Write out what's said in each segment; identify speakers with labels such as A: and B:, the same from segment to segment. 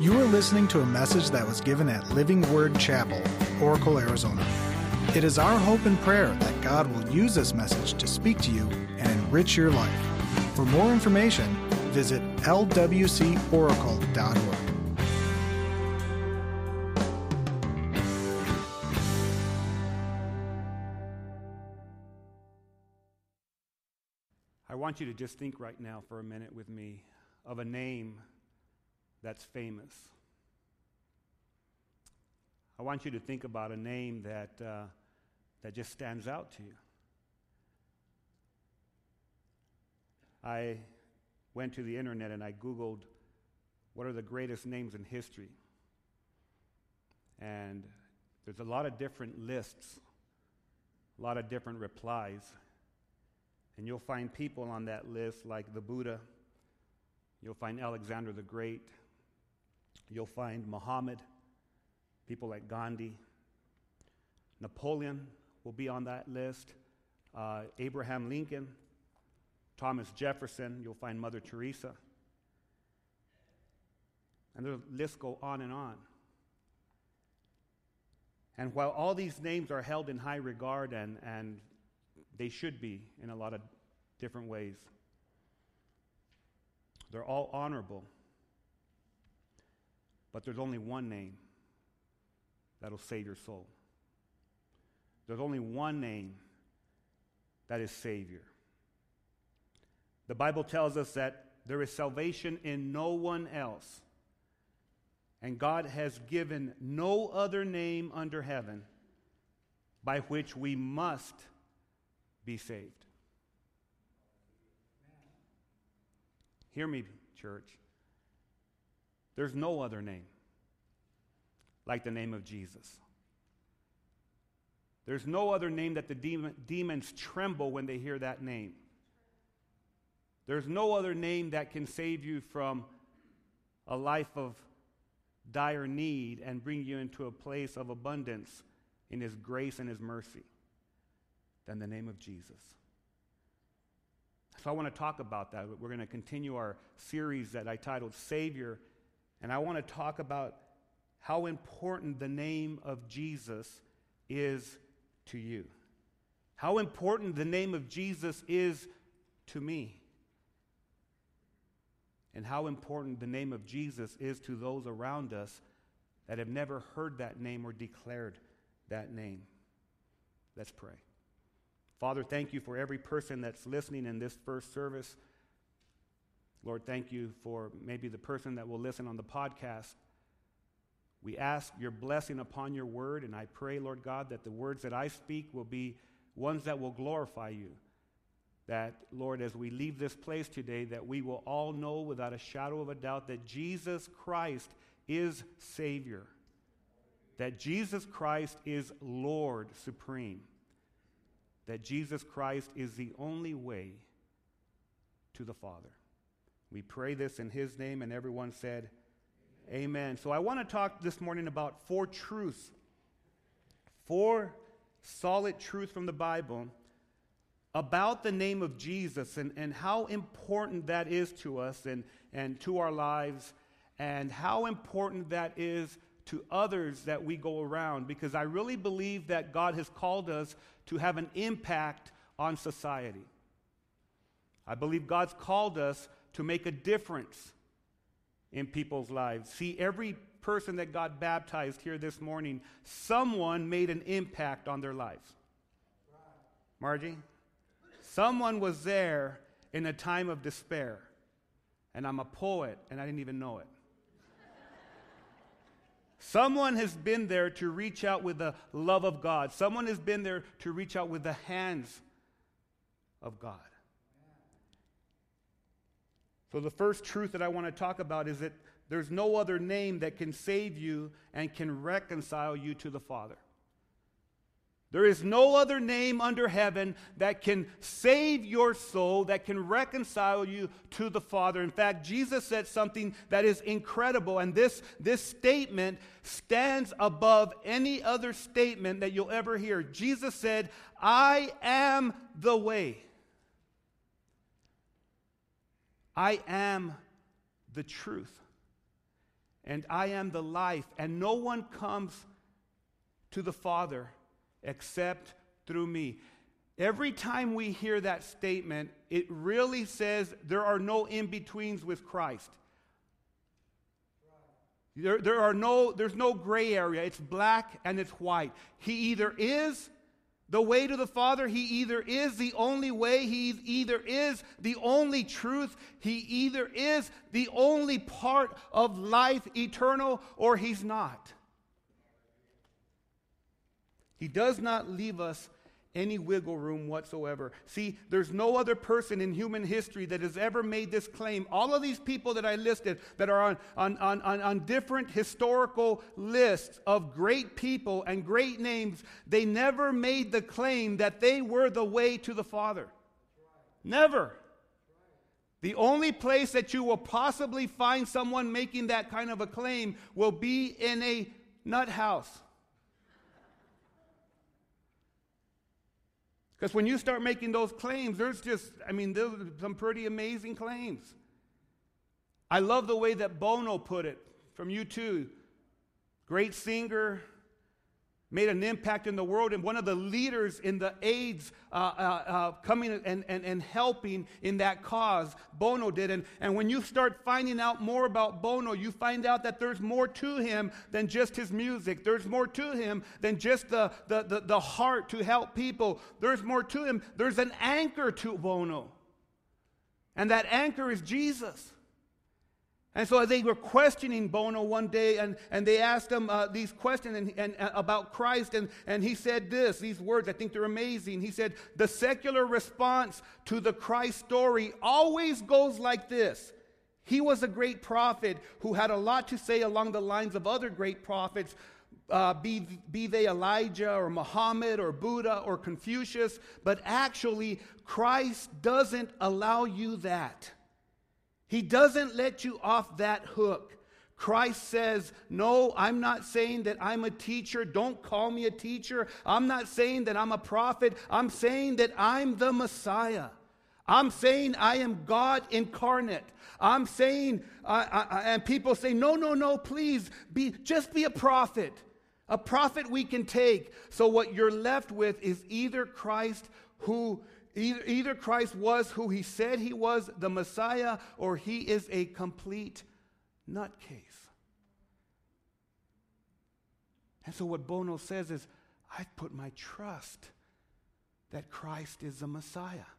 A: You are listening to a message that was given at Living Word Chapel, Oracle, Arizona. It is our hope and prayer that God will use this message to speak to you and enrich your life. For more information, visit lwcoracle.org.
B: I want you to just think right now for a minute with me of a name that's famous. I want you to think about a name that, uh, that just stands out to you. I went to the internet and I Googled what are the greatest names in history. And there's a lot of different lists, a lot of different replies. And you'll find people on that list like the Buddha, you'll find Alexander the Great, you'll find Muhammad, people like Gandhi. Napoleon will be on that list, uh, Abraham Lincoln, Thomas Jefferson, you'll find Mother Teresa. And the list go on and on. And while all these names are held in high regard, and, and they should be in a lot of different ways, they're all honorable. But there's only one name that'll save your soul. There's only one name that is Savior. The Bible tells us that there is salvation in no one else. And God has given no other name under heaven by which we must be saved. Hear me, church. There's no other name like the name of Jesus. There's no other name that the demon, demons tremble when they hear that name. There's no other name that can save you from a life of dire need and bring you into a place of abundance in His grace and His mercy than the name of Jesus. So I want to talk about that. We're going to continue our series that I titled Savior, and I want to talk about how important the name of Jesus is to you. How important the name of Jesus is to me. And how important the name of Jesus is to those around us that have never heard that name or declared that name. Let's pray. Father, thank you for every person that's listening in this first service. Lord, thank you for maybe the person that will listen on the podcast. We ask your blessing upon your word, and I pray, Lord God, that the words that I speak will be ones that will glorify you. That, Lord, as we leave this place today, that we will all know without a shadow of a doubt that Jesus Christ is Savior, that Jesus Christ is Lord supreme that Jesus Christ is the only way to the Father. We pray this in His name, and everyone said, Amen. Amen. So I want to talk this morning about four truths, four solid truths from the Bible about the name of Jesus and, and how important that is to us and, and to our lives, and how important that is to others that we go around because I really believe that God has called us to have an impact on society. I believe God's called us to make a difference in people's lives. See, every person that got baptized here this morning, someone made an impact on their lives. Margie? Someone was there in a time of despair. And I'm a poet, and I didn't even know it. Someone has been there to reach out with the love of God. Someone has been there to reach out with the hands of God. So, the first truth that I want to talk about is that there's no other name that can save you and can reconcile you to the Father. There is no other name under heaven that can save your soul, that can reconcile you to the Father. In fact, Jesus said something that is incredible, and this, this statement stands above any other statement that you'll ever hear. Jesus said, I am the way. I am the truth. and I am the life, and no one comes to the Father except through me. Every time we hear that statement, it really says there are no in betweens with Christ. There, there are no, there's no gray area. It's black and it's white. He either is the way to the Father, He either is the only way, He either is the only truth, He either is the only part of life eternal, or He's not. He does not leave us any wiggle room whatsoever. See, there's no other person in human history that has ever made this claim. All of these people that I listed that are on, on, on, on, on different historical lists of great people and great names, they never made the claim that they were the way to the Father. Never. The only place that you will possibly find someone making that kind of a claim will be in a nut house. Because when you start making those claims, there's just, I mean, there's some pretty amazing claims. I love the way that Bono put it from U2. Great singer, made an impact in the world and one of the leaders in the AIDS uh, uh, uh, coming and, and, and helping in that cause. Bono did. And, and when you start finding out more about Bono, you find out that there's more to him than just his music. There's more to him than just the, the, the, the heart to help people. There's more to him. There's an anchor to Bono. And that anchor is Jesus. And so they were questioning Bono one day, and, and they asked him uh, these questions and, and, uh, about Christ, and, and he said this, these words, I think they're amazing. He said, The secular response to the Christ story always goes like this. He was a great prophet who had a lot to say along the lines of other great prophets, uh, be, be they Elijah or Muhammad or Buddha or Confucius, but actually, Christ doesn't allow you that. He doesn't let you off that hook. Christ says, No, I'm not saying that I'm a teacher. Don't call me a teacher. I'm not saying that I'm a prophet. I'm saying that I'm the Messiah. I'm saying I am God incarnate. I'm saying, I, and people say, No, no, no, please, be, just be a prophet. A prophet we can take. So what you're left with is either Christ who Either, either Christ was who he said he was, the Messiah, or he is a complete nutcase. And so, what Bono says is, I've put my trust that Christ is the Messiah.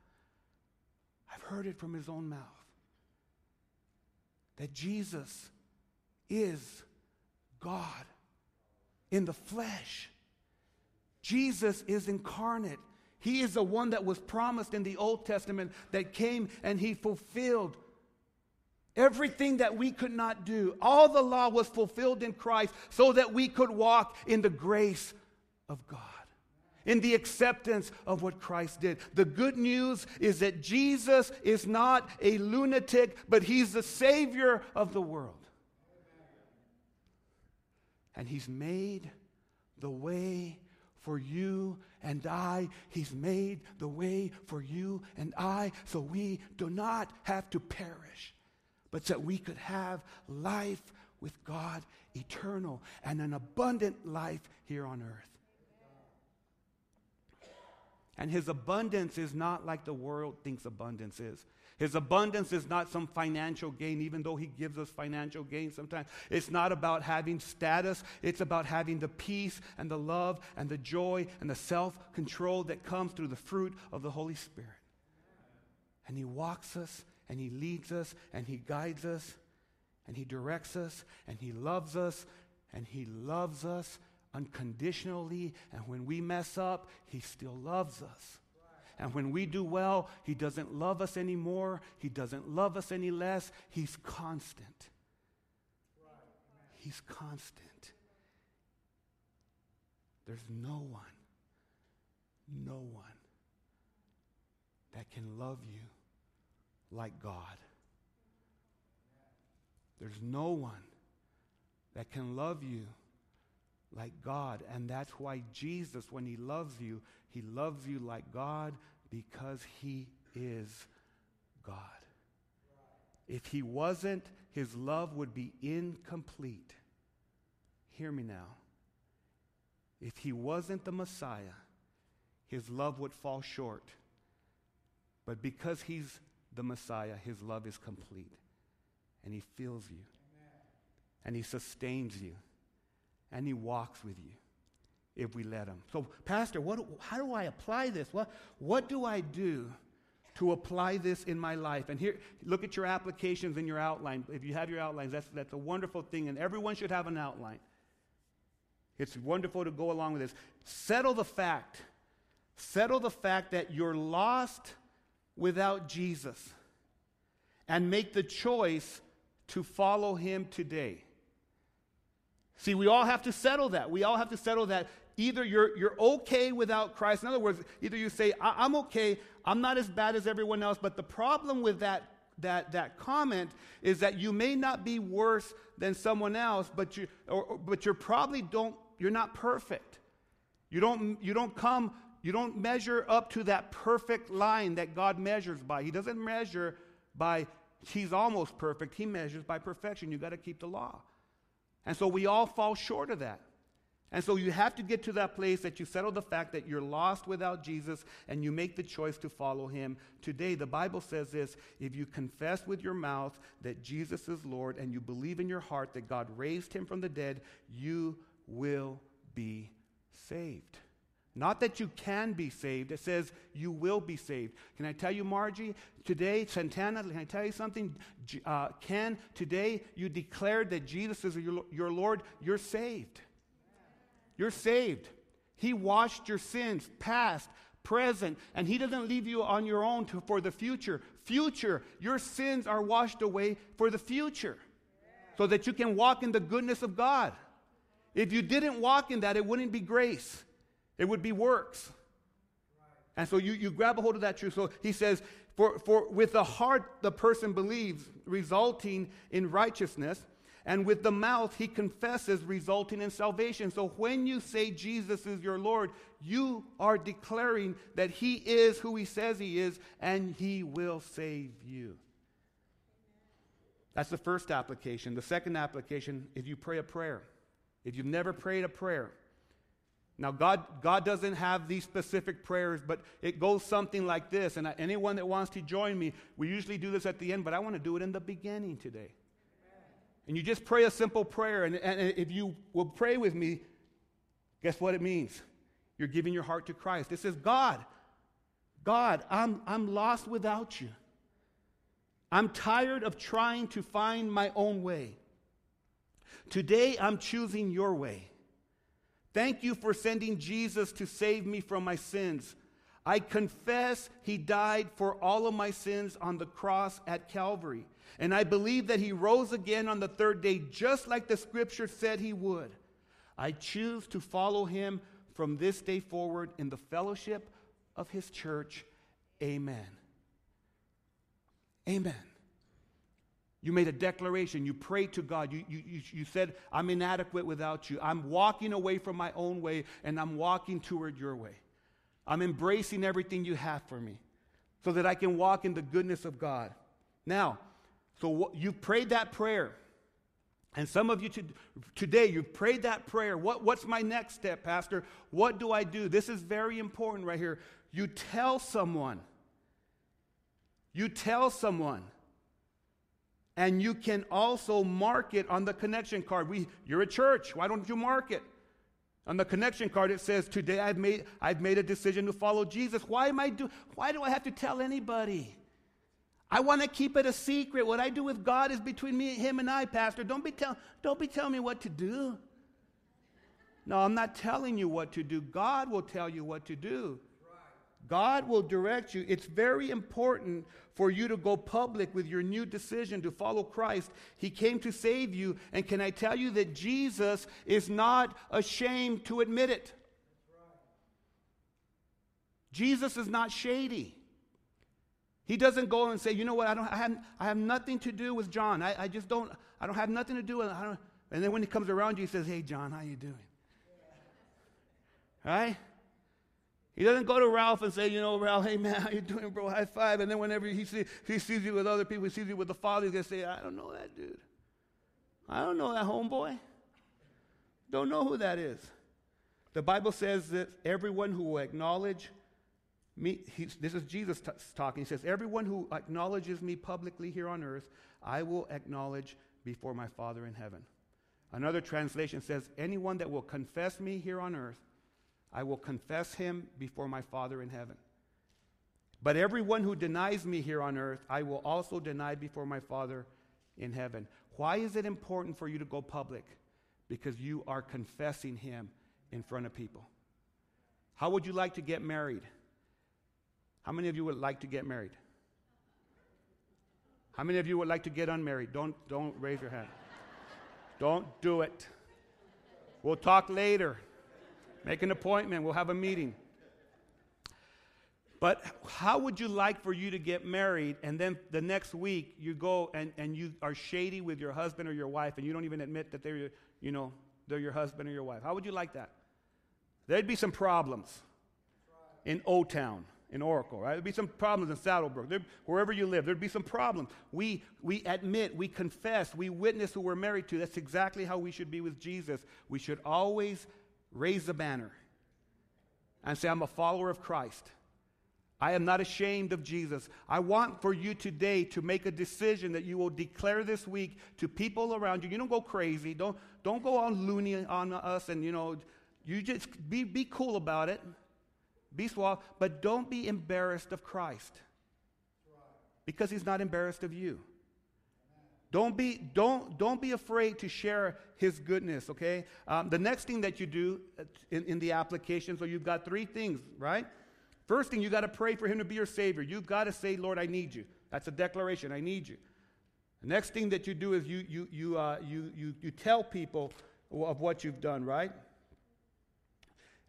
B: I've heard it from his own mouth. That Jesus is God in the flesh. Jesus is incarnate. He is the one that was promised in the Old Testament that came and he fulfilled everything that we could not do. All the law was fulfilled in Christ so that we could walk in the grace of God, in the acceptance of what Christ did. The good news is that Jesus is not a lunatic, but he's the Savior of the world. And he's made the way for you and I. He's made the way for you and I so we do not have to perish, but that we could have life with God eternal and an abundant life here on earth. And his abundance is not like the world thinks abundance is. His abundance is not some financial gain, even though He gives us financial gain sometimes. It's not about having status, it's about having the peace and the love and the joy and the self control that comes through the fruit of the Holy Spirit. And He walks us and He leads us and He guides us and He directs us and He loves us and He loves us unconditionally. And when we mess up, He still loves us. And when we do well, He doesn't love us anymore. He doesn't love us any less. He's constant. He's constant. There's no one, no one that can love you like God. There's no one that can love you like God. And that's why Jesus, when He loves you, He loves you like God because he is God. if he wasn't, his love would be incomplete. Hear me now. If he wasn't the Messiah, his love would fall short. But because he's the Messiah, his love is complete. And he fills you, and he sustains you, and he walks with you if we let him. So, Pastor, what, how do I apply this? What, what do I do to apply this in my life? And here, look at your applications and your outline. If you have your outlines, that's, that's a wonderful thing, and everyone should have an outline. It's wonderful to go along with this. Settle the fact. Settle the fact that you're lost without Jesus and make the choice to follow him today. See, we all have to settle that. We all have to settle that. Either you're, you're okay without Christ. In other words, either you say, I'm okay, I'm not as bad as everyone else. But the problem with that, that, that comment is that you may not be worse than someone else, but you, or, but you probably don't, you're not perfect. You don't, you don't come, you don't measure up to that perfect line that God measures by. He doesn't measure by he's almost perfect. He measures by perfection. You've got to keep the law. And so we all fall short of that. And so you have to get to that place that you settle the fact that you're lost without Jesus and you make the choice to follow him. Today, the Bible says this if you confess with your mouth that Jesus is Lord and you believe in your heart that God raised him from the dead, you will be saved. Not that you can be saved, it says you will be saved. Can I tell you, Margie, today, Santana, can I tell you something? Uh, Ken, today you declared that Jesus is your, your Lord, you're saved. You're saved. He washed your sins, past, present, and He doesn't leave you on your own to, for the future. Future, your sins are washed away for the future so that you can walk in the goodness of God. If you didn't walk in that, it wouldn't be grace. It would be works. And so you, you grab a hold of that truth. So he says, for, for with the heart the person believes, resulting in righteousness, and with the mouth he confesses, resulting in salvation. So when you say Jesus is your Lord, you are declaring that he is who he says he is, and he will save you. That's the first application. The second application, if you pray a prayer, if you've never prayed a prayer, now, God, God doesn't have these specific prayers, but it goes something like this. And anyone that wants to join me, we usually do this at the end, but I want to do it in the beginning today. And you just pray a simple prayer. And, and if you will pray with me, guess what it means? You're giving your heart to Christ. It says, God, God, I'm, I'm lost without you. I'm tired of trying to find my own way. Today, I'm choosing your way. Thank you for sending Jesus to save me from my sins. I confess he died for all of my sins on the cross at Calvary. And I believe that he rose again on the third day, just like the scripture said he would. I choose to follow him from this day forward in the fellowship of his church. Amen. Amen. You made a declaration. You prayed to God. You, you, you, said, I'm inadequate without you. I'm walking away from my own way and I'm walking toward your way. I'm embracing everything you have for me so that I can walk in the goodness of God. Now, so you prayed that prayer. And some of you to, today, you've prayed that prayer. What, what's my next step, Pastor? What do I do? This is very important right here. You tell someone. You tell someone and you can also mark it on the connection card. We, you're a church. Why don't you mark it? On the connection card, it says, Today I've made, I've made a decision to follow Jesus. Why, am I do, why do I have to tell anybody? I want to keep it a secret. What I do with God is between me, and him, and I, Pastor. Don't be, tell, don't be telling me what to do. No, I'm not telling you what to do. God will tell you what to do. God will direct you. It's very important for you to go public with your new decision to follow Christ. He came to save you. And can I tell you that Jesus is not ashamed to admit it? Jesus is not shady. He doesn't go and say, you know what, I, don't, I, have, I have nothing to do with John. I, I just don't, I don't have nothing to do with it. And then when he comes around you, he says, hey, John, how you doing? Right? He doesn't go to Ralph and say, you know, Ralph, hey man, how you doing, bro? High five. And then whenever he, see, he sees you with other people, he sees you with the father, he's going to say, I don't know that dude. I don't know that homeboy. Don't know who that is. The Bible says that everyone who will acknowledge me, this is Jesus t- talking. He says, Everyone who acknowledges me publicly here on earth, I will acknowledge before my Father in heaven. Another translation says, Anyone that will confess me here on earth, I will confess him before my Father in heaven. But everyone who denies me here on earth, I will also deny before my Father in heaven. Why is it important for you to go public? Because you are confessing him in front of people. How would you like to get married? How many of you would like to get married? How many of you would like to get unmarried? Don't, don't raise your hand. don't do it. We'll talk later. Make an appointment. We'll have a meeting. But how would you like for you to get married and then the next week you go and, and you are shady with your husband or your wife and you don't even admit that they're you know, they're your husband or your wife? How would you like that? There'd be some problems in O Town in Oracle, right? There'd be some problems in SaddleBrooke. There, wherever you live, there'd be some problems. We, we admit, we confess, we witness who we're married to. That's exactly how we should be with Jesus. We should always raise the banner and say, I'm a follower of Christ. I am not ashamed of Jesus. I want for you today to make a decision that you will declare this week to people around you. You don't go crazy. Don't, don't go on loony on us and, you know, you just be, be cool about it. Be suave, but don't be embarrassed of Christ because he's not embarrassed of you. Don't be, don't, don't be afraid to share his goodness, okay? Um, the next thing that you do uh, in, in the application, so you've got three things, right? First thing, you got to pray for him to be your Savior. You've got to say, Lord, I need you. That's a declaration, I need you. The next thing that you do is you, you, you, uh, you, you, you tell people of what you've done, right?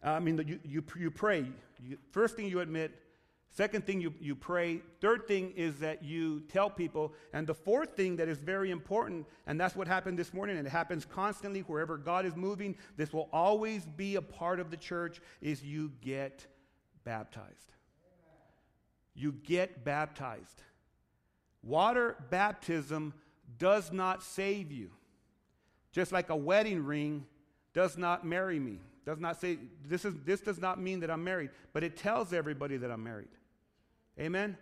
B: I mean, you, you, you pray. You, first thing you admit. Second thing you, you pray. Third thing is that you tell people. And the fourth thing that is very important, and that's what happened this morning, and it happens constantly wherever God is moving, this will always be a part of the church, is you get baptized. You get baptized. Water baptism does not save you. Just like a wedding ring does not marry me. Does not say, this, is, this does not mean that I'm married, but it tells everybody that I'm married. Amen?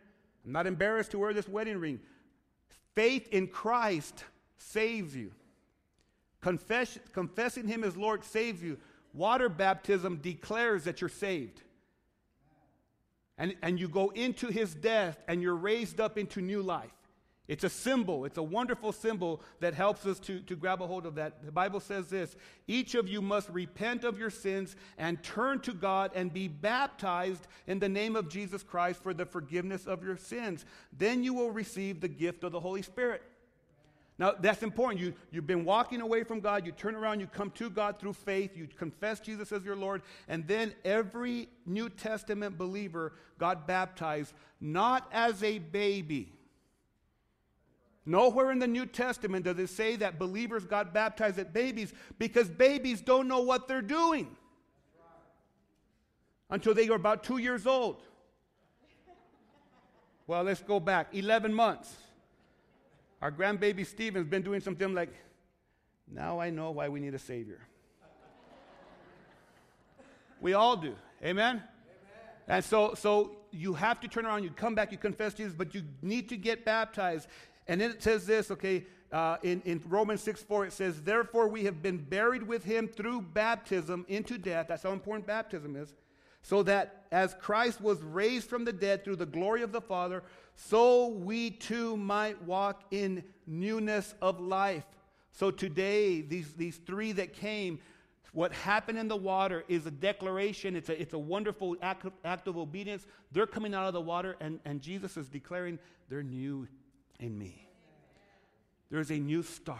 B: I'm not embarrassed to wear this wedding ring. Faith in Christ saves you. Confess, confessing Him as Lord saves you. Water baptism declares that you're saved. And, and you go into His death and you're raised up into new life. It's a symbol, it's a wonderful symbol that helps us to, to grab a hold of that. The Bible says this each of you must repent of your sins and turn to God and be baptized in the name of Jesus Christ for the forgiveness of your sins. Then you will receive the gift of the Holy Spirit. Now, that's important. You, you've been walking away from God, you turn around, you come to God through faith, you confess Jesus as your Lord, and then every New Testament believer got baptized, not as a baby Nowhere in the New Testament does it say that believers got baptized at babies because babies don't know what they're doing until they are about two years old. Well, let's go back 11 months. Our grandbaby Stephen's been doing something like, now I know why we need a Savior. we all do. Amen? Amen? And so, so you have to turn around, you come back, you confess Jesus, but you need to get baptized. And then it says this, okay, uh, in, in Romans 6 4, it says, Therefore we have been buried with him through baptism into death. That's how important baptism is. So that as Christ was raised from the dead through the glory of the Father, so we too might walk in newness of life. So today, these, these three that came, what happened in the water is a declaration. It's a, it's a wonderful act of, act of obedience. They're coming out of the water, and, and Jesus is declaring they're new in me. There's a new start.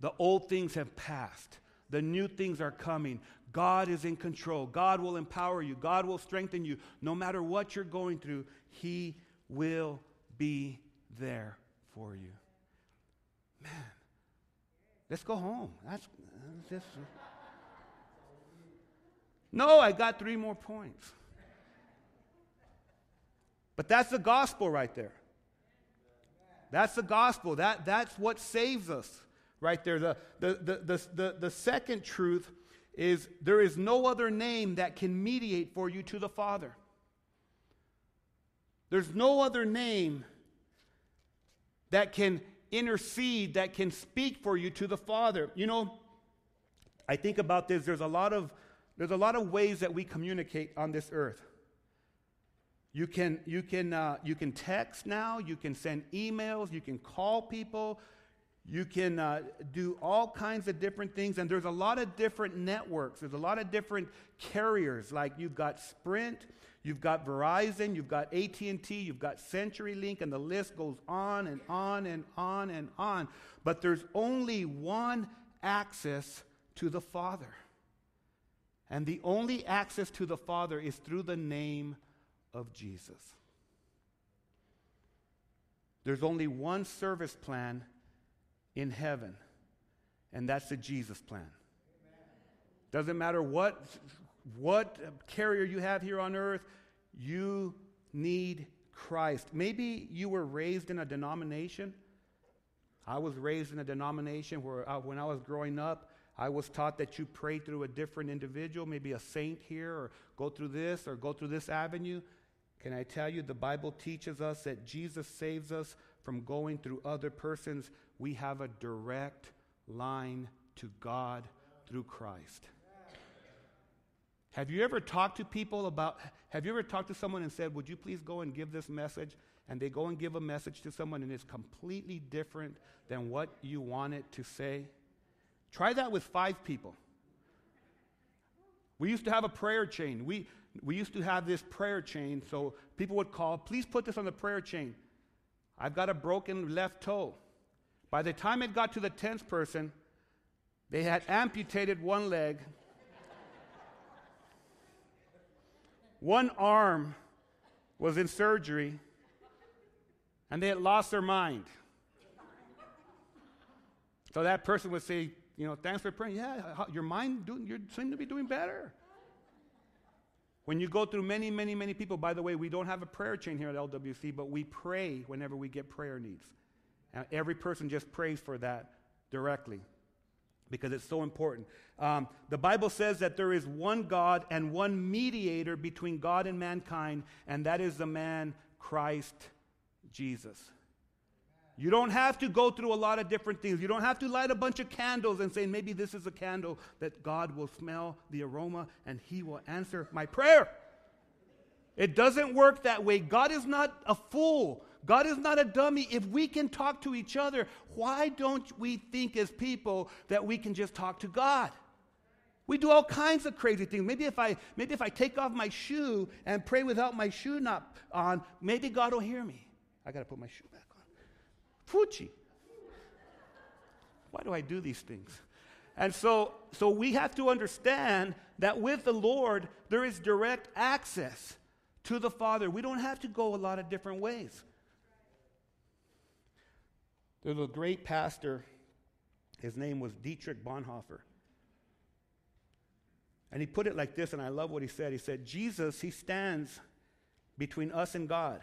B: The old things have passed, the new things are coming. God is in control. God will empower you. God will strengthen you. No matter what you're going through, He will be there for you. Man, let's go home. That's, that's. No, I got three more points. But that's the gospel right there. That's the gospel. That, that's what saves us right there. The, the, the, the, the, the second truth is there is no other name that can mediate for you to the Father. There's no other name that can intercede, that can speak for you to the Father. You know, I think about this. There's a lot of there's a lot of ways that we communicate on this earth. You can, you, can, uh, you can text now, you can send emails, you can call people, you can uh, do all kinds of different things, and there's a lot of different networks. There's a lot of different carriers. Like you've got Sprint, you've got Verizon, you've got AT&T, you've got CenturyLink, and the list goes on and on and on and on. But there's only one access to the Father, and the only access to the Father is through the name of Jesus. There's only one service plan in heaven, and that's the Jesus plan. Doesn't matter what, what carrier you have here on earth, you need Christ. Maybe you were raised in a denomination. I was raised in a denomination where uh, when I was growing up, I was taught that you pray through a different individual, maybe a saint here, or go through this, or go through this avenue. Can I tell you, the Bible teaches us that Jesus saves us from going through other persons. We have a direct line to God through Christ. Have you ever talked to people about, have you ever talked to someone and said, Would you please go and give this message? And they go and give a message to someone and it's completely different than what you want it to say. Try that with five people. We used to have a prayer chain. We, we used to have this prayer chain, so people would call, please put this on the prayer chain. I've got a broken left toe. By the time it got to the 10th person, they had amputated one leg, one arm was in surgery, and they had lost their mind. So that person would say, you know, thanks for praying. Yeah, your mind, do, you seem to be doing better. When you go through many, many, many people, by the way, we don't have a prayer chain here at LWC, but we pray whenever we get prayer needs. And every person just prays for that directly because it's so important. Um, the Bible says that there is one God and one mediator between God and mankind, and that is the man Christ Jesus. You don't have to go through a lot of different things. You don't have to light a bunch of candles and say, maybe this is a candle that God will smell the aroma and he will answer my prayer. It doesn't work that way. God is not a fool. God is not a dummy. If we can talk to each other, why don't we think as people that we can just talk to God? We do all kinds of crazy things. Maybe if I maybe if I take off my shoe and pray without my shoe not on, maybe God will hear me. I got to put my shoe back. Fuchi. Why do I do these things? And so, so we have to understand that with the Lord, there is direct access to the Father. We don't have to go a lot of different ways. There's a great pastor, his name was Dietrich Bonhoeffer. And he put it like this, and I love what he said. He said, Jesus, he stands between us and God.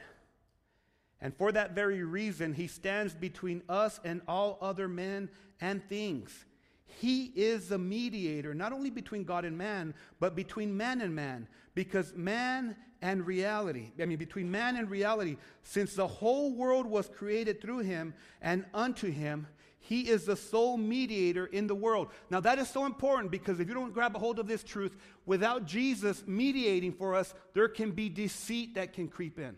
B: And for that very reason, he stands between us and all other men and things. He is the mediator, not only between God and man, but between man and man. Because man and reality, I mean, between man and reality, since the whole world was created through him and unto him, he is the sole mediator in the world. Now, that is so important because if you don't grab a hold of this truth, without Jesus mediating for us, there can be deceit that can creep in.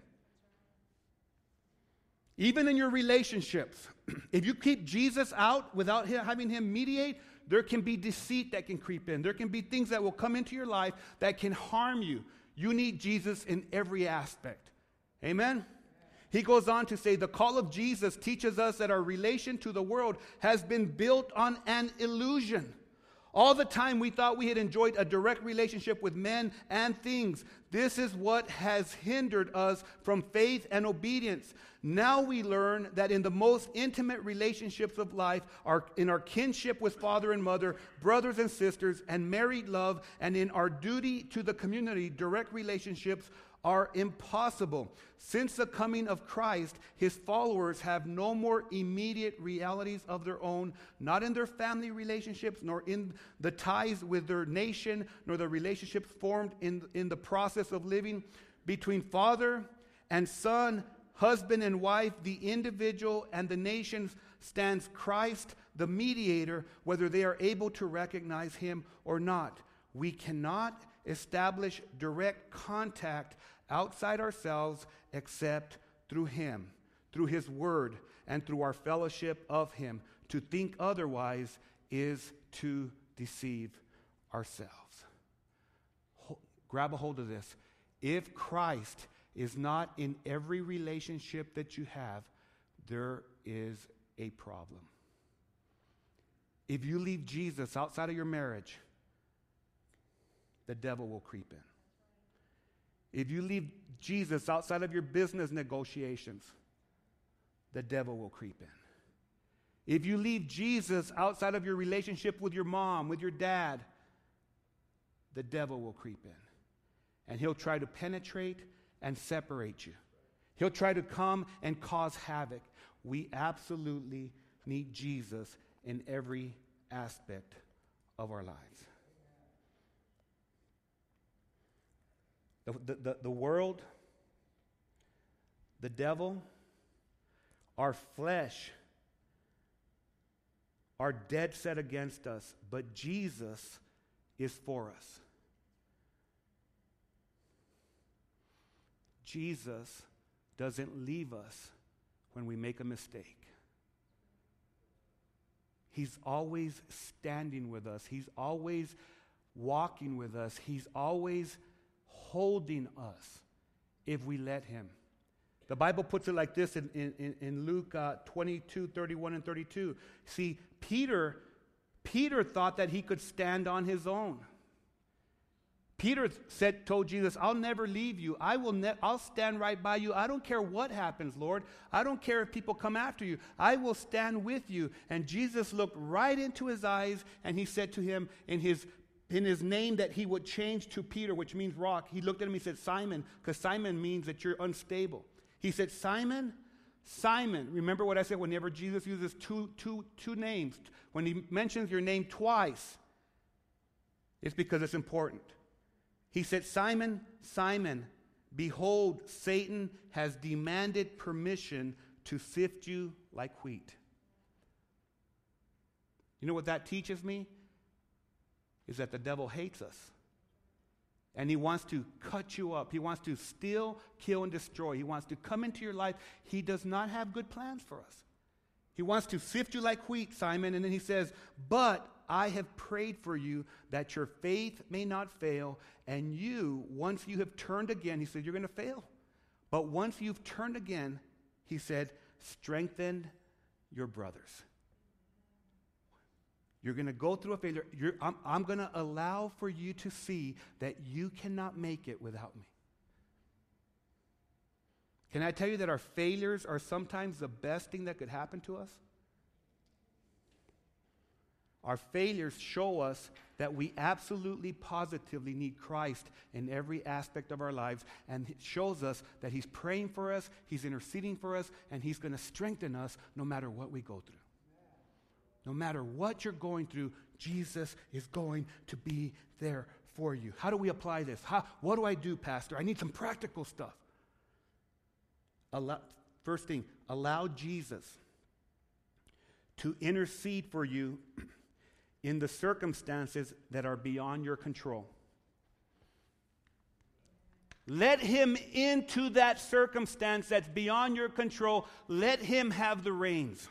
B: Even in your relationships, if you keep Jesus out without having him mediate, there can be deceit that can creep in. There can be things that will come into your life that can harm you. You need Jesus in every aspect. Amen? He goes on to say the call of Jesus teaches us that our relation to the world has been built on an illusion. All the time we thought we had enjoyed a direct relationship with men and things. This is what has hindered us from faith and obedience. Now we learn that in the most intimate relationships of life, our, in our kinship with father and mother, brothers and sisters, and married love, and in our duty to the community, direct relationships are impossible. Since the coming of Christ, his followers have no more immediate realities of their own, not in their family relationships, nor in the ties with their nation, nor the relationships formed in, in the process of living between father and son, husband and wife, the individual and the nation stands Christ, the mediator, whether they are able to recognize him or not. We cannot establish direct contact outside ourselves except through Him, through His Word, and through our fellowship of Him. To think otherwise is to deceive ourselves. grab a hold of this. If Christ is not in every relationship that you have, there is a problem. If you leave Jesus outside of your marriage, the devil will creep in. If you leave Jesus outside of your business negotiations, the devil will creep in. If you leave Jesus outside of your relationship with your mom, with your dad, the devil will creep in. And he'll try to penetrate and separate you. He'll try to come and cause havoc. We absolutely need Jesus in every aspect of our lives. The, the, the, world, the devil, our flesh are dead set against us, but Jesus is for us. Jesus doesn't leave us when we make a mistake. He's always standing with us. He's always walking with us. He's always holding us if we let Him. The Bible puts it like this in, in, in Luke uh, 22, 31, and 32. See, Peter, Peter thought that he could stand on his own. Peter said, told Jesus, I'll never leave you. I will ne- I'll stand right by you. I don't care what happens, Lord. I don't care if people come after you. I will stand with you. And Jesus looked right into his eyes and he said to him in his in his name that he would change to Peter, which means rock, he looked at him and he said, Simon, because Simon means that you're unstable. He said, Simon, Simon. Remember what I said whenever Jesus uses two, two, two names, when he mentions your name twice, it's because it's important. He said, Simon, Simon, behold, Satan has demanded permission to sift you like wheat. You know what that teaches me? Is that the devil hates us. And he wants to cut you up. He wants to steal, kill, and destroy. He wants to come into your life. He does not have good plans for us. He wants to sift you like wheat, Simon. And then he says, But I have prayed for you that your faith may not fail. And you, once you have turned again, he said, You're going to fail. But once you've turned again, he said, Strengthen your brothers. You're going to go through a failure. You're, I'm, I'm going to allow for you to see that you cannot make it without me. Can I tell you that our failures are sometimes the best thing that could happen to us? Our failures show us that we absolutely positively need Christ in every aspect of our lives, and it shows us that He's praying for us, He's interceding for us, and He's going to strengthen us no matter what we go through. No matter what you're going through, Jesus is going to be there for you. How do we apply this? How, what do I do, Pastor? I need some practical stuff. Allow, first thing, allow Jesus to intercede for you in the circumstances that are beyond your control. Let him into that circumstance that's beyond your control. Let him have the reins.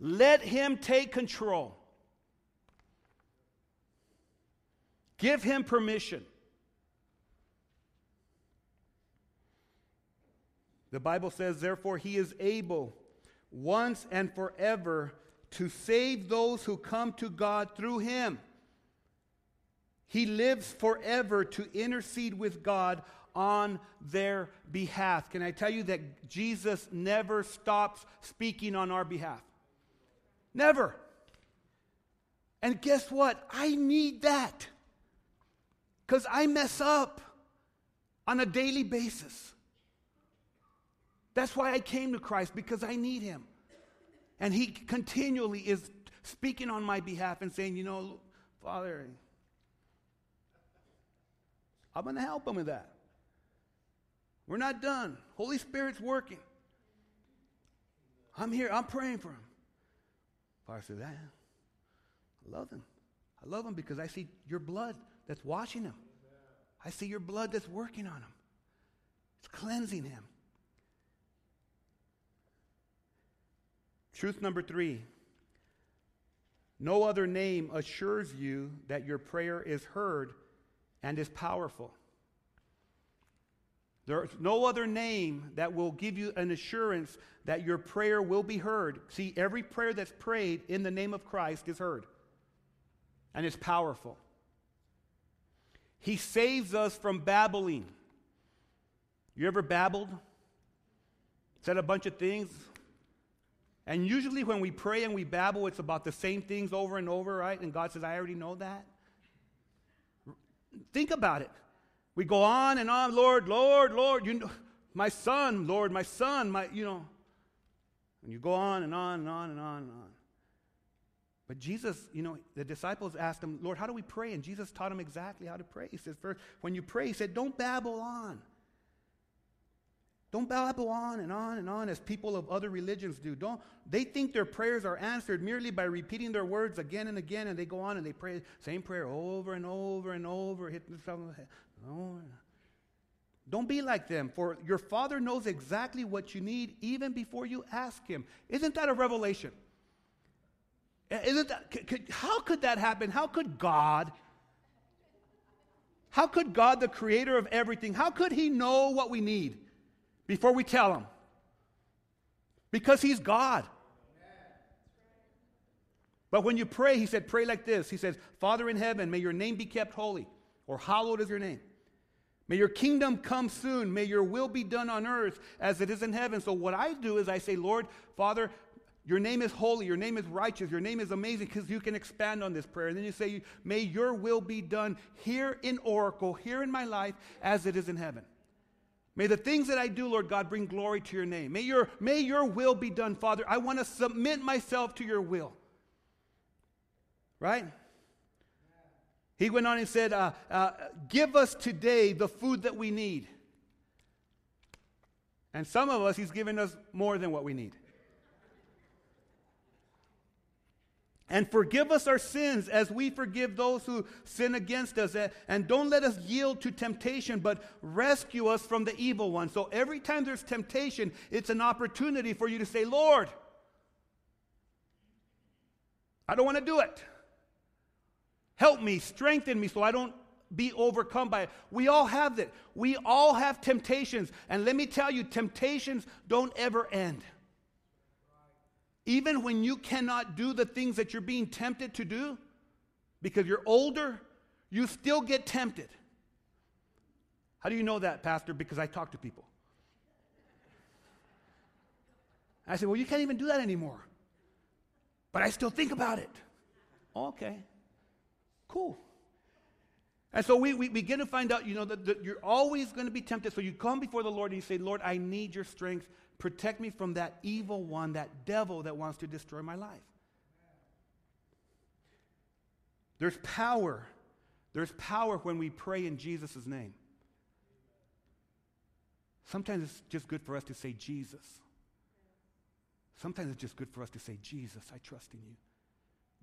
B: Let him take control. Give him permission. The Bible says, therefore, he is able once and forever to save those who come to God through him. He lives forever to intercede with God on their behalf. Can I tell you that Jesus never stops speaking on our behalf? Never. And guess what? I need that because I mess up on a daily basis. That's why I came to Christ because I need Him. And He continually is speaking on my behalf and saying, you know, Father, I'm going to help him with that. We're not done. Holy Spirit's working. I'm here. I'm praying for him. Father says, I love him. I love him because I see your blood that's washing him. I see your blood that's working on him. It's cleansing him. Truth number three no other name assures you that your prayer is heard and is powerful. There's no other name that will give you an assurance that your prayer will be heard. See, every prayer that's prayed in the name of Christ is heard and it's powerful. He saves us from babbling. You ever babbled? Said a bunch of things? And usually when we pray and we babble, it's about the same things over and over, right? And God says, I already know that. Think about it. We go on and on, Lord, Lord, Lord, you know, my son, Lord, my son, my, you know. And you go on and on and on and on and on. But Jesus, you know, the disciples asked him, Lord, how do we pray? And Jesus taught them exactly how to pray. He says, first, when you pray, he said, don't babble on. Don't babble on and on and on as people of other religions do. Don't, they think their prayers are answered merely by repeating their words again and again, and they go on and they pray the same prayer over and over and over, hit Don't be like them, for your Father knows exactly what you need even before you ask Him. Isn't that a revelation? Eh, isn't that, could, how could that happen? How could God, how could God, the creator of everything, how could He know what we need? before we tell him. Because he's God. But when you pray, he said, pray like this. He says, Father in heaven, may your name be kept holy, or hallowed is your name. May your kingdom come soon. May your will be done on earth as it is in heaven. So, what I do is I say, Lord, Father, your name is holy, your name is righteous, your name is amazing because you can expand on this prayer. And then you say, May your will be done here in Oracle, here in my life, as it is in heaven. May the things that I do, Lord God, bring glory to your name. May your, may your will be done, Father. I want to submit myself to your will. Right? He went on and said, uh, uh, Give us today the food that we need. And some of us, He's given us more than what we need. And forgive us our sins as we forgive those who sin against us. And don't let us yield to temptation, but rescue us from the evil one. So every time there's temptation, it's an opportunity for you to say, Lord, I don't want to do it. Help me, strengthen me so I don't be overcome by it. We all have that. We all have temptations. And let me tell you, temptations don't ever end. Even when you cannot do the things that you're being tempted to do because you're older, you still get tempted. How do you know that, Pastor? Because I talk to people. I say, Well, you can't even do that anymore. But I still think about it. Okay, cool. And so we, we begin to find out, you know, that, that you're always going to be tempted. So you come before the Lord and you say, Lord, I need your strength Protect me from that evil one, that devil that wants to destroy my life. There's power. There's power when we pray in Jesus' name. Sometimes it's just good for us to say Jesus. Sometimes it's just good for us to say, Jesus, I trust in you.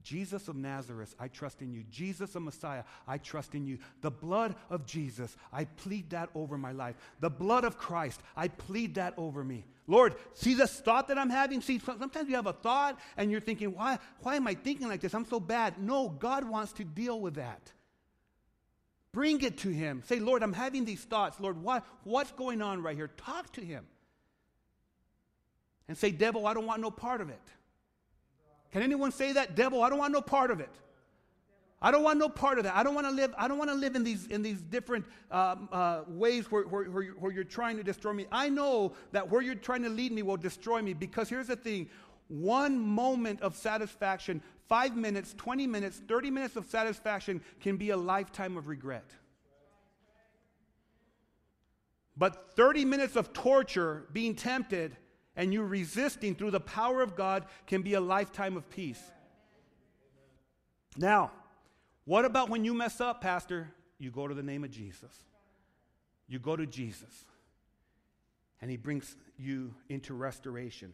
B: Jesus of Nazareth, I trust in you. Jesus of Messiah, I trust in you. The blood of Jesus, I plead that over my life. The blood of Christ, I plead that over me. Lord, see this thought that I'm having? See, sometimes you have a thought and you're thinking, why, why am I thinking like this? I'm so bad. No, God wants to deal with that. Bring it to Him. Say, Lord, I'm having these thoughts. Lord, what, what's going on right here? Talk to Him. And say, Devil, I don't want no part of it. Can anyone say that? Devil, I don't want no part of it. I don't want no part of that. I don't want to live. I don't want to live in these in these different um, uh, ways where, where, where, where you're trying to destroy me. I know that where you're trying to lead me will destroy me because here's the thing: one moment of satisfaction, five minutes, twenty minutes, thirty minutes of satisfaction can be a lifetime of regret. But 30 minutes of torture, being tempted, and you resisting through the power of God can be a lifetime of peace. Now, what about when you mess up, Pastor? You go to the name of Jesus. You go to Jesus. And he brings you into restoration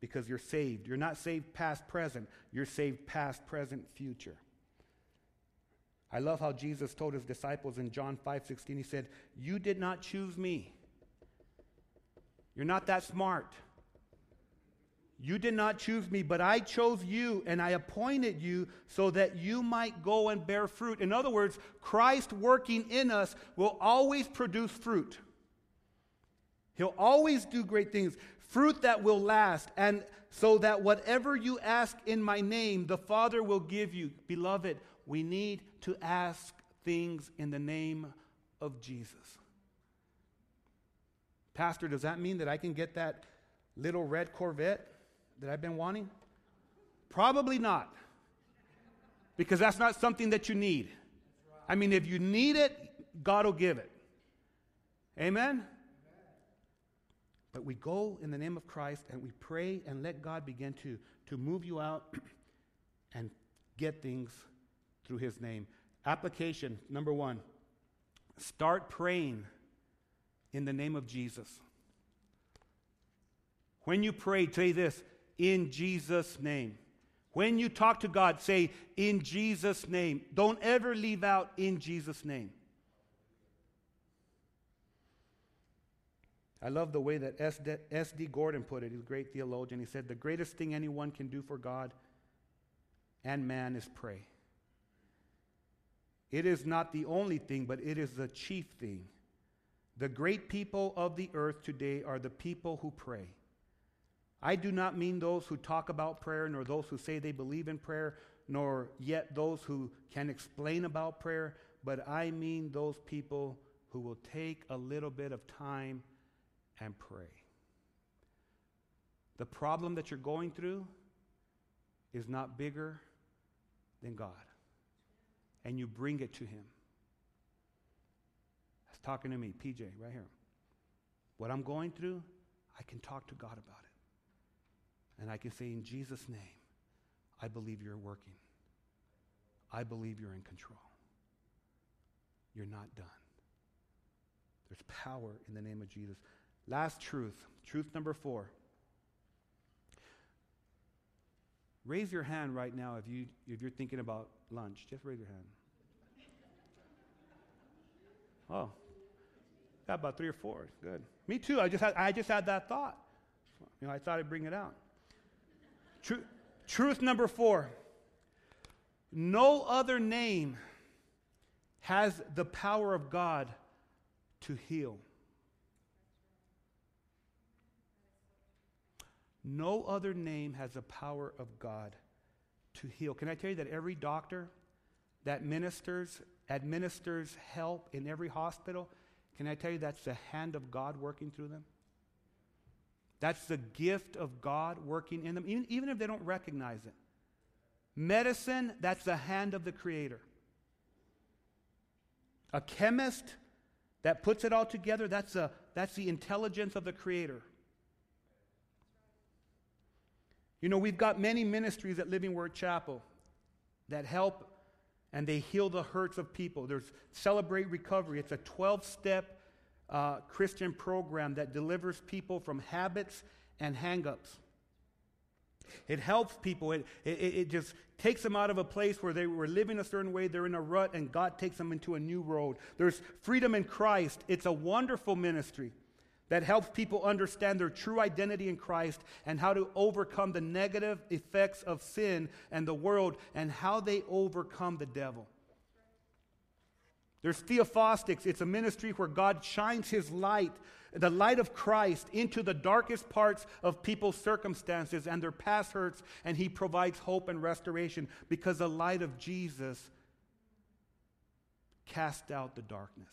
B: because you're saved. You're not saved past, present. You're saved past, present, future. I love how Jesus told his disciples in John 5 16, he said, You did not choose me. You're not that smart. You did not choose me, but I chose you and I appointed you so that you might go and bear fruit. In other words, Christ working in us will always produce fruit. He'll always do great things, fruit that will last, and so that whatever you ask in my name, the Father will give you. Beloved, we need to ask things in the name of Jesus. Pastor, does that mean that I can get that little red Corvette that I've been wanting? Probably not. Because that's not something that you need. I mean, if you need it, God will give it. Amen? But we go in the name of Christ and we pray and let God begin to, to move you out and get things through His name. Application number one start praying in the name of Jesus. When you pray, say this in Jesus' name. When you talk to God, say in Jesus' name. Don't ever leave out in Jesus' name. I love the way that S.D. Gordon put it. He's a great theologian. He said, The greatest thing anyone can do for God and man is pray. It is not the only thing, but it is the chief thing. The great people of the earth today are the people who pray. I do not mean those who talk about prayer, nor those who say they believe in prayer, nor yet those who can explain about prayer, but I mean those people who will take a little bit of time and pray. The problem that you're going through is not bigger than God and you bring it to Him. That's talking to me, PJ, right here. What I'm going through, I can talk to God about it. And I can say, in Jesus' name, I believe you're working. I believe you're in control. You're not done. There's power in the name of Jesus. Last truth, truth number four. Raise your hand right now if, you, if you're thinking about lunch. Just raise your hand. Oh, got about three or four. Good. Me too. I just had, I just had that thought. You know, I thought I'd bring it out. Tru- truth number four no other name has the power of God to heal. No other name has the power of God to heal. Can I tell you that every doctor that ministers administers help in every hospital, can I tell you that's the hand of God working through them? That's the gift of God working in them, even, even if they don't recognize it. Medicine, that's the hand of the Creator. A chemist that puts it all together, that's, a, that's the intelligence of the Creator. You know, we've got many ministries at Living Word Chapel that help and they heal the hurts of people. There's Celebrate Recovery. It's a 12 step uh, Christian program that delivers people from habits and hangups. It helps people. It, it, it just takes them out of a place where they were living a certain way. They're in a rut, and God takes them into a new road. There's freedom in Christ. It's a wonderful ministry that helps people understand their true identity in Christ and how to overcome the negative effects of sin and the world and how they overcome the devil. There's Theophostics. It's a ministry where God shines his light the light of Christ into the darkest parts of people's circumstances and their past hurts, and He provides hope and restoration because the light of Jesus cast out the darkness.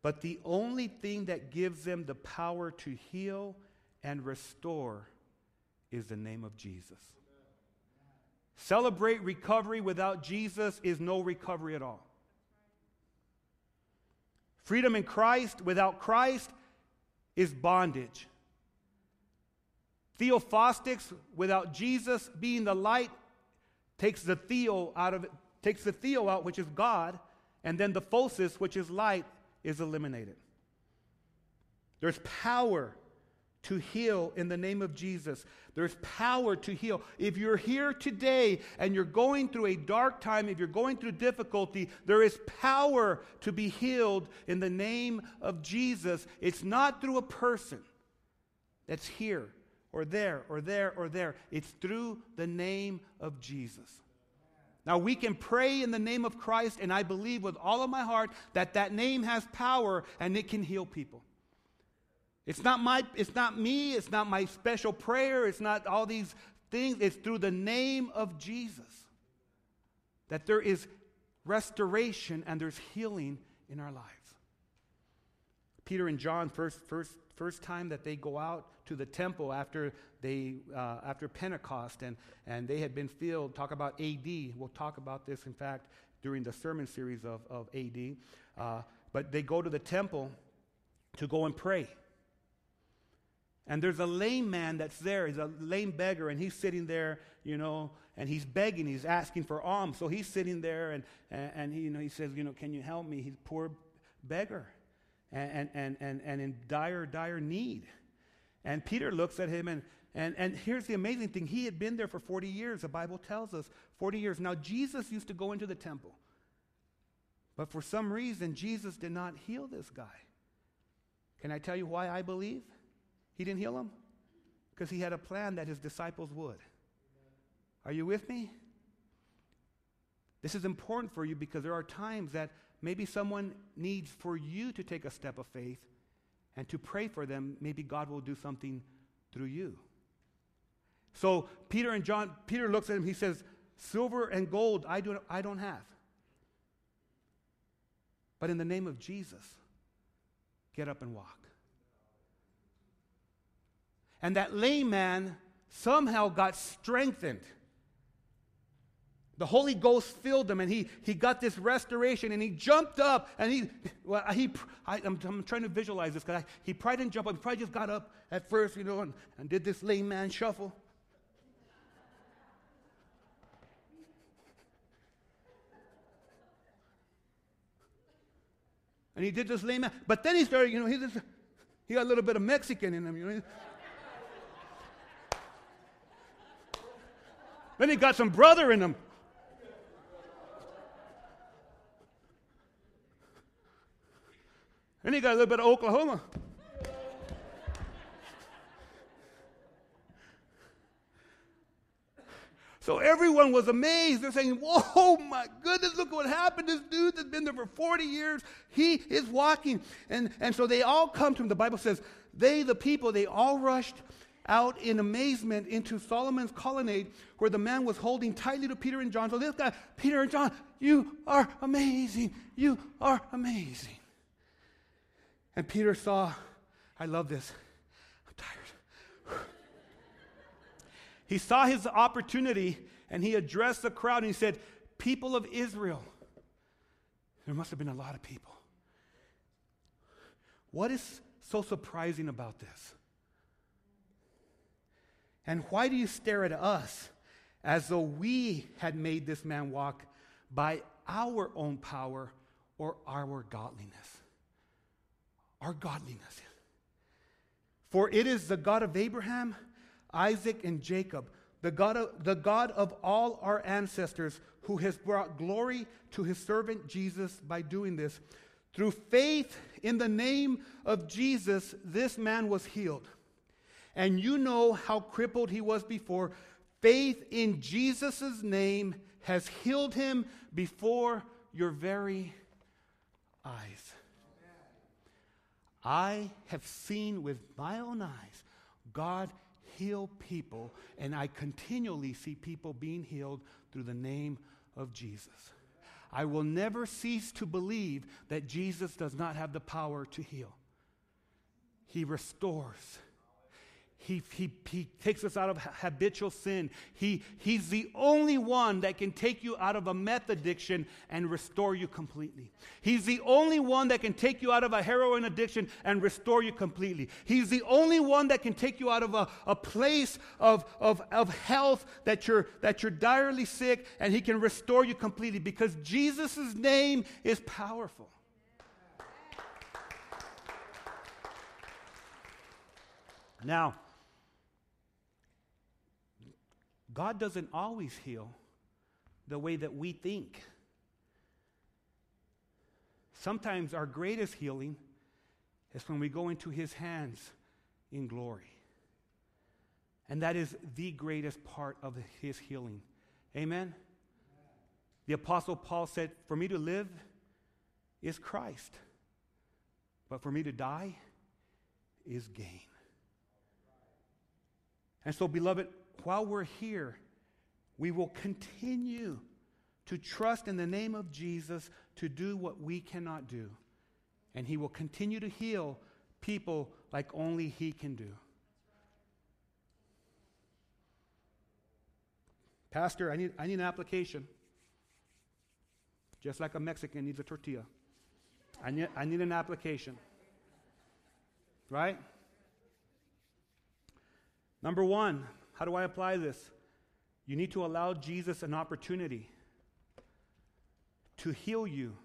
B: But the only thing that gives them the power to heal and restore is the name of Jesus. Celebrate recovery without Jesus is no recovery at all. Freedom in Christ without Christ is bondage. Theophostics without Jesus being the light takes the theo out of takes the theo out, which is God, and then the phosis, which is light, is eliminated. There's power to heal in the name of Jesus. There's power to heal. If you're here today and you're going through a dark time, if you're going through difficulty, there is power to be healed in the name of Jesus. It's not through a person that's here or there or there or there, it's through the name of Jesus. Now, we can pray in the name of Christ, and I believe with all of my heart that that name has power and it can heal people. It's not, my, it's not me, it's not my special prayer, it's not all these things. It's through the name of Jesus that there is restoration and there's healing in our lives. Peter and John, first, first, first time that they go out to the temple after, they, uh, after Pentecost, and, and they had been filled, talk about AD. We'll talk about this, in fact, during the sermon series of, of AD. Uh, but they go to the temple to go and pray. And there's a lame man that's there. He's a lame beggar, and he's sitting there, you know, and he's begging. He's asking for alms. So he's sitting there, and, and, and he, you know, he says, you know, can you help me? He's a poor beggar and, and, and, and in dire, dire need. And Peter looks at him, and, and, and here's the amazing thing. He had been there for 40 years. The Bible tells us 40 years. Now, Jesus used to go into the temple. But for some reason, Jesus did not heal this guy. Can I tell you why I believe? He didn't heal him? Because he had a plan that his disciples would. Are you with me? This is important for you because there are times that maybe someone needs for you to take a step of faith and to pray for them. Maybe God will do something through you. So Peter and John, Peter looks at him, he says, Silver and gold I, do, I don't have. But in the name of Jesus, get up and walk. And that lame man somehow got strengthened. The Holy Ghost filled him and he, he got this restoration and he jumped up and he, well, he I, am I'm trying to visualize this because he probably didn't jump up. He probably just got up at first, you know, and, and did this lame man shuffle. And he did this lame man. But then he started, you know, he, just, he got a little bit of Mexican in him, you know. Then he got some brother in him. Then he got a little bit of Oklahoma. So everyone was amazed. They're saying, Whoa, my goodness, look what happened. This dude that's been there for 40 years, he is walking. And, and so they all come to him. The Bible says, they, the people, they all rushed out in amazement into Solomon's colonnade where the man was holding tightly to Peter and John. So this guy, Peter and John, you are amazing. You are amazing. And Peter saw, I love this. I'm tired. he saw his opportunity and he addressed the crowd and he said, People of Israel, there must have been a lot of people. What is so surprising about this? And why do you stare at us as though we had made this man walk by our own power or our godliness? Our godliness. For it is the God of Abraham, Isaac, and Jacob, the God of, the God of all our ancestors, who has brought glory to his servant Jesus by doing this. Through faith in the name of Jesus, this man was healed and you know how crippled he was before. Faith in Jesus' name has healed him before your very eyes. I have seen with my own eyes God heal people, and I continually see people being healed through the name of Jesus. I will never cease to believe that Jesus does not have the power to heal. He restores. He, he, he takes us out of habitual sin. He, he's the only one that can take you out of a meth addiction and restore you completely. He's the only one that can take you out of a heroin addiction and restore you completely. He's the only one that can take you out of a, a place of, of, of health that you're, that you're direly sick and he can restore you completely because Jesus' name is powerful. Now, God doesn't always heal the way that we think. Sometimes our greatest healing is when we go into His hands in glory. And that is the greatest part of His healing. Amen? The Apostle Paul said, For me to live is Christ, but for me to die is gain. And so, beloved, while we're here, we will continue to trust in the name of Jesus to do what we cannot do. And He will continue to heal people like only He can do. Pastor, I need, I need an application. Just like a Mexican needs a tortilla. I need, I need an application. Right? Number one, how do I apply this? You need to allow Jesus an opportunity to heal you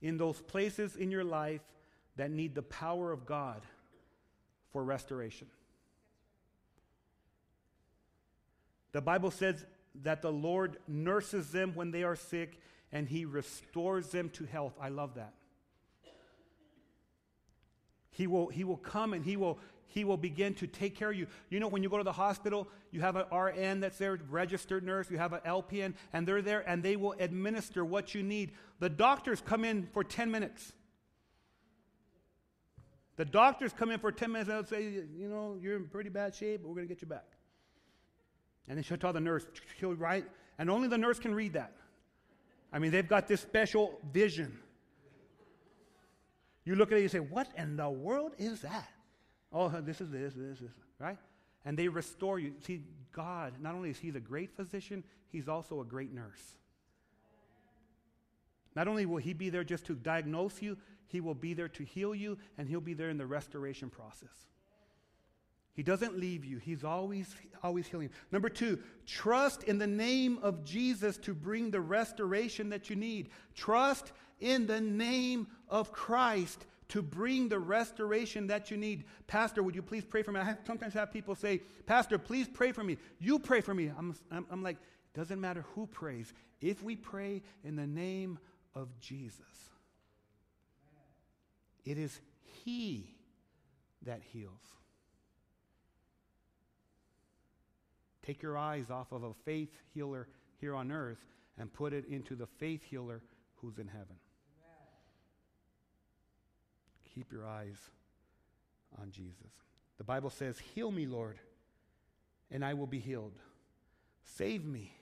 B: in those places in your life that need the power of God for restoration. The Bible says that the Lord nurses them when they are sick and he restores them to health. I love that. He will, he will come and he will, he will begin to take care of you. You know, when you go to the hospital, you have an RN that's there, registered nurse, you have an LPN, and they're there and they will administer what you need. The doctors come in for 10 minutes. The doctors come in for 10 minutes and they'll say, you know, you're in pretty bad shape, but we're going to get you back. And then she'll tell the nurse, she'll write, and only the nurse can read that. I mean, they've got this special vision. You look at it you say, what in the world is that? Oh, this is this, this, this, right? And they restore you. See, God, not only is He the great physician, He's also a great nurse. Not only will He be there just to diagnose you, He will be there to heal you, and He'll be there in the restoration process. He doesn't leave you. He's always, always healing. Number two, trust in the name of Jesus to bring the restoration that you need. Trust in the name of Christ to bring the restoration that you need. Pastor, would you please pray for me? I have, sometimes have people say, Pastor, please pray for me. You pray for me. I'm, I'm, I'm like, doesn't matter who prays. If we pray in the name of Jesus, it is He that heals. Take your eyes off of a faith healer here on earth and put it into the faith healer who's in heaven. Keep your eyes on Jesus. The Bible says, Heal me, Lord, and I will be healed. Save me,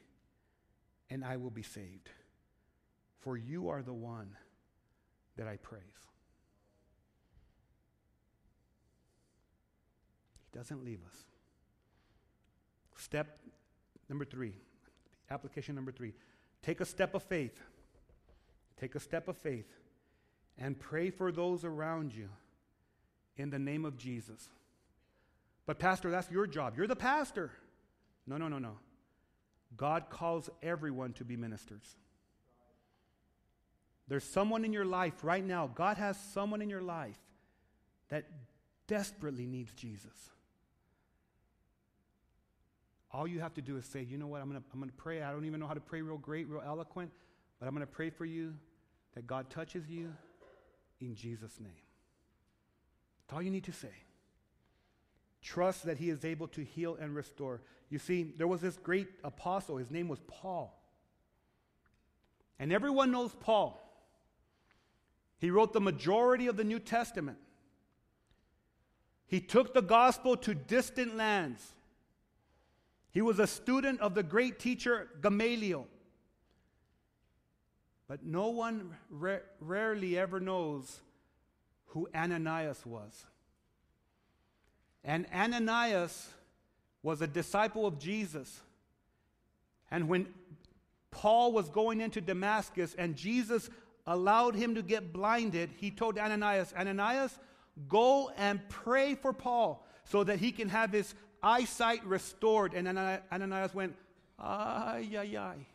B: and I will be saved. For you are the one that I praise. He doesn't leave us. Step number three, application number three take a step of faith. Take a step of faith and pray for those around you in the name of Jesus. But, Pastor, that's your job. You're the pastor. No, no, no, no. God calls everyone to be ministers. There's someone in your life right now, God has someone in your life that desperately needs Jesus. All you have to do is say, you know what, I'm going to I'm to pray. I don't even know how to pray real great, real eloquent, but I'm going to pray for you that God touches you in Jesus' name. That's all you need to say. Trust that he is able to heal and restore. You see, there was this great apostle, his name was Paul. And everyone knows Paul. He wrote the majority of the New Testament. He took the gospel to distant lands. He was a student of the great teacher Gamaliel. But no one ra- rarely ever knows who Ananias was. And Ananias was a disciple of Jesus. And when Paul was going into Damascus and Jesus allowed him to get blinded, he told Ananias, Ananias, go and pray for Paul so that he can have his eyesight restored. And Ananias went, ay, ay, ay.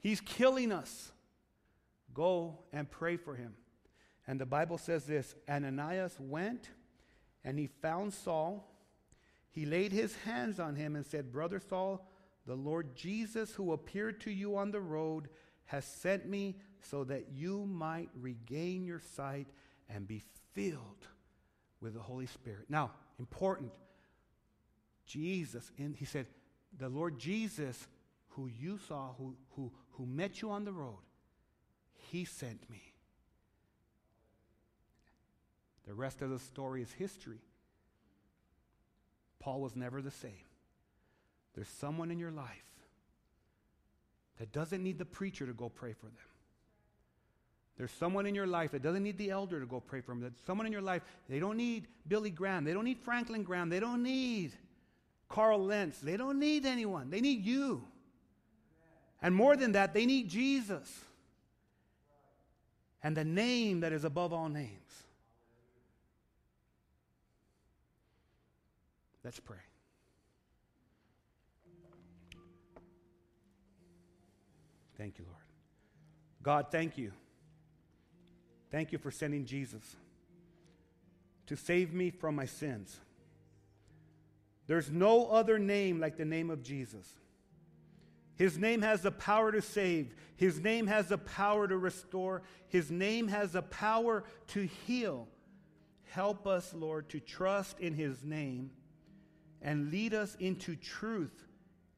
B: He's killing us. Go and pray for him. And the Bible says this Ananias went and he found Saul. He laid his hands on him and said, Brother Saul, the Lord Jesus, who appeared to you on the road, has sent me so that you might regain your sight and be filled with the Holy Spirit. Now, important. Jesus, and he said, the Lord Jesus, who you saw, who, who, who met you on the road, he sent me. The rest of the story is history. Paul was never the same. There's someone in your life that doesn't need the preacher to go pray for them. There's someone in your life that doesn't need the elder to go pray for them. There's someone in your life, they don't need Billy Graham. They don't need Franklin Graham. They don't need Carl Lentz. They don't need anyone. They need you. And more than that, they need Jesus and the name that is above all names. Let's pray. Thank you, Lord. God, thank you. Thank you for sending Jesus to save me from my sins. There's no other name like the name of Jesus. His name has the power to save. His name has the power to restore. His name has the power to heal. Help us, Lord, to trust in His name and lead us into truth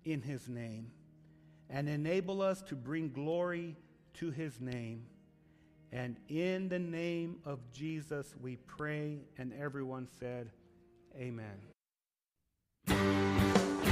B: in His name and enable us to bring glory to His name. And in the name of Jesus, we pray. And everyone said, Amen.